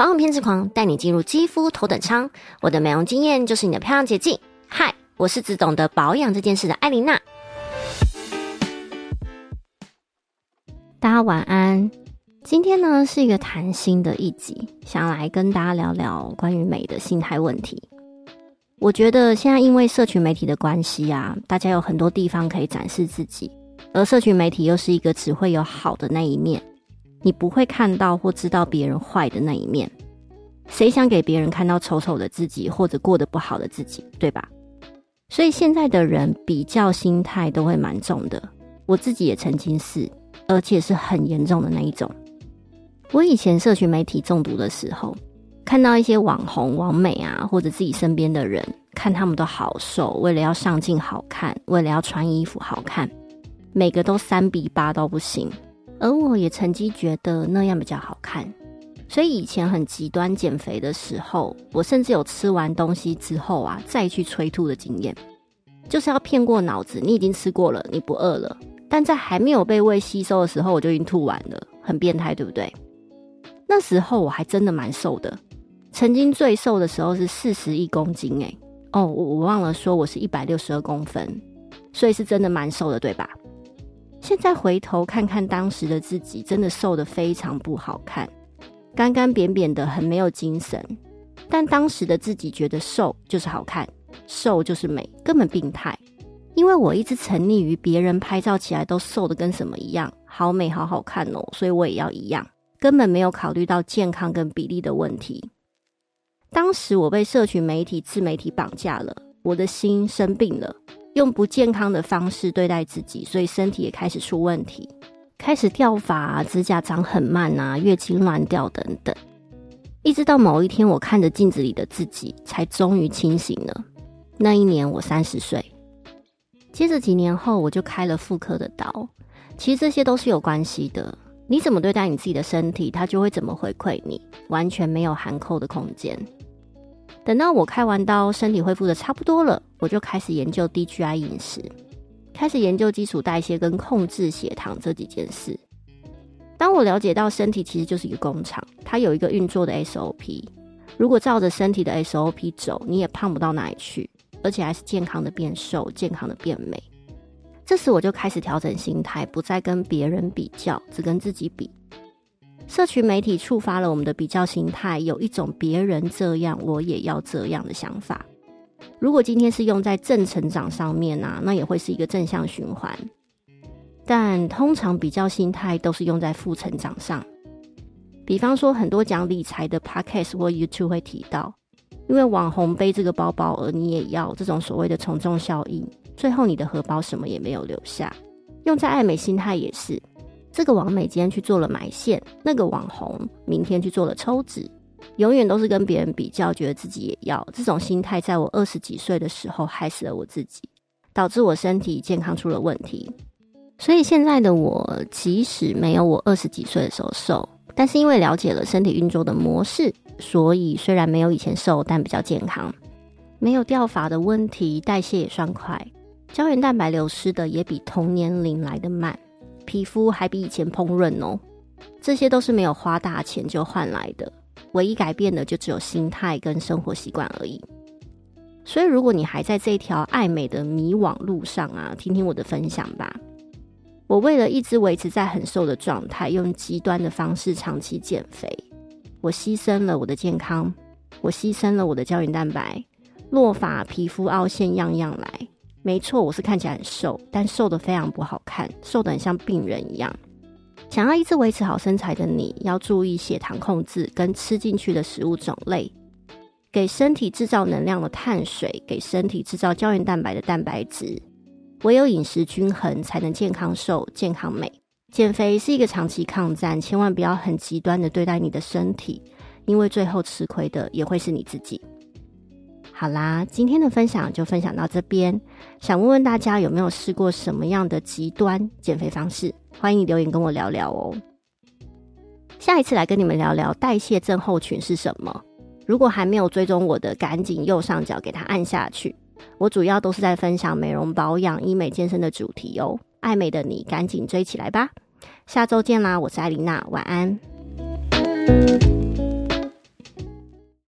保养偏执狂带你进入肌肤头等舱，我的美容经验就是你的漂亮捷径。嗨，我是只懂得保养这件事的艾琳娜。大家晚安。今天呢是一个谈心的一集，想来跟大家聊聊关于美的心态问题。我觉得现在因为社群媒体的关系啊，大家有很多地方可以展示自己，而社群媒体又是一个只会有好的那一面。你不会看到或知道别人坏的那一面，谁想给别人看到丑丑的自己或者过得不好的自己，对吧？所以现在的人比较心态都会蛮重的，我自己也曾经是，而且是很严重的那一种。我以前社群媒体中毒的时候，看到一些网红、网美啊，或者自己身边的人，看他们都好瘦，为了要上镜好看，为了要穿衣服好看，每个都三比八到不行。而我也曾经觉得那样比较好看，所以以前很极端减肥的时候，我甚至有吃完东西之后啊再去催吐的经验，就是要骗过脑子，你已经吃过了，你不饿了，但在还没有被胃吸收的时候，我就已经吐完了，很变态，对不对？那时候我还真的蛮瘦的，曾经最瘦的时候是四十一公斤，诶。哦，我我忘了说我是一百六十二公分，所以是真的蛮瘦的，对吧？现在回头看看当时的自己，真的瘦的非常不好看，干干扁扁的，很没有精神。但当时的自己觉得瘦就是好看，瘦就是美，根本病态。因为我一直沉溺于别人拍照起来都瘦的跟什么一样，好美好好看哦，所以我也要一样，根本没有考虑到健康跟比例的问题。当时我被社群媒体、自媒体绑架了，我的心生病了。用不健康的方式对待自己，所以身体也开始出问题，开始掉发、指甲长很慢啊，月经乱掉等等。一直到某一天，我看着镜子里的自己，才终于清醒了。那一年我三十岁，接着几年后，我就开了妇科的刀。其实这些都是有关系的，你怎么对待你自己的身体，它就会怎么回馈你，完全没有含扣的空间。等到我开完刀，身体恢复的差不多了，我就开始研究 DGI 饮食，开始研究基础代谢跟控制血糖这几件事。当我了解到身体其实就是一个工厂，它有一个运作的 SOP，如果照着身体的 SOP 走，你也胖不到哪里去，而且还是健康的变瘦，健康的变美。这时我就开始调整心态，不再跟别人比较，只跟自己比。社群媒体触发了我们的比较心态，有一种别人这样我也要这样的想法。如果今天是用在正成长上面啊，那也会是一个正向循环。但通常比较心态都是用在负成长上。比方说，很多讲理财的 podcast 或 YouTube 会提到，因为网红背这个包包而你也要这种所谓的从众效应，最后你的荷包什么也没有留下。用在爱美心态也是。这个网美今天去做了埋线，那个网红明天去做了抽脂，永远都是跟别人比较，觉得自己也要。这种心态在我二十几岁的时候害死了我自己，导致我身体健康出了问题。所以现在的我，即使没有我二十几岁的时候瘦，但是因为了解了身体运作的模式，所以虽然没有以前瘦，但比较健康，没有掉发的问题，代谢也算快，胶原蛋白流失的也比同年龄来的慢。皮肤还比以前烹饪哦，这些都是没有花大钱就换来的，唯一改变的就只有心态跟生活习惯而已。所以，如果你还在这条爱美的迷惘路上啊，听听我的分享吧。我为了一直维持在很瘦的状态，用极端的方式长期减肥，我牺牲了我的健康，我牺牲了我的胶原蛋白，落发、皮肤凹陷，样样来。没错，我是看起来很瘦，但瘦的非常不好看，瘦的很像病人一样。想要一直维持好身材的你，要注意血糖控制跟吃进去的食物种类，给身体制造能量的碳水，给身体制造胶原蛋白的蛋白质。唯有饮食均衡，才能健康瘦、健康美。减肥是一个长期抗战，千万不要很极端的对待你的身体，因为最后吃亏的也会是你自己。好啦，今天的分享就分享到这边。想问问大家有没有试过什么样的极端减肥方式？欢迎留言跟我聊聊哦。下一次来跟你们聊聊代谢症候群是什么。如果还没有追踪我的，赶紧右上角给它按下去。我主要都是在分享美容保养、医美健身的主题哦。爱美的你，赶紧追起来吧！下周见啦，我是艾琳娜，晚安。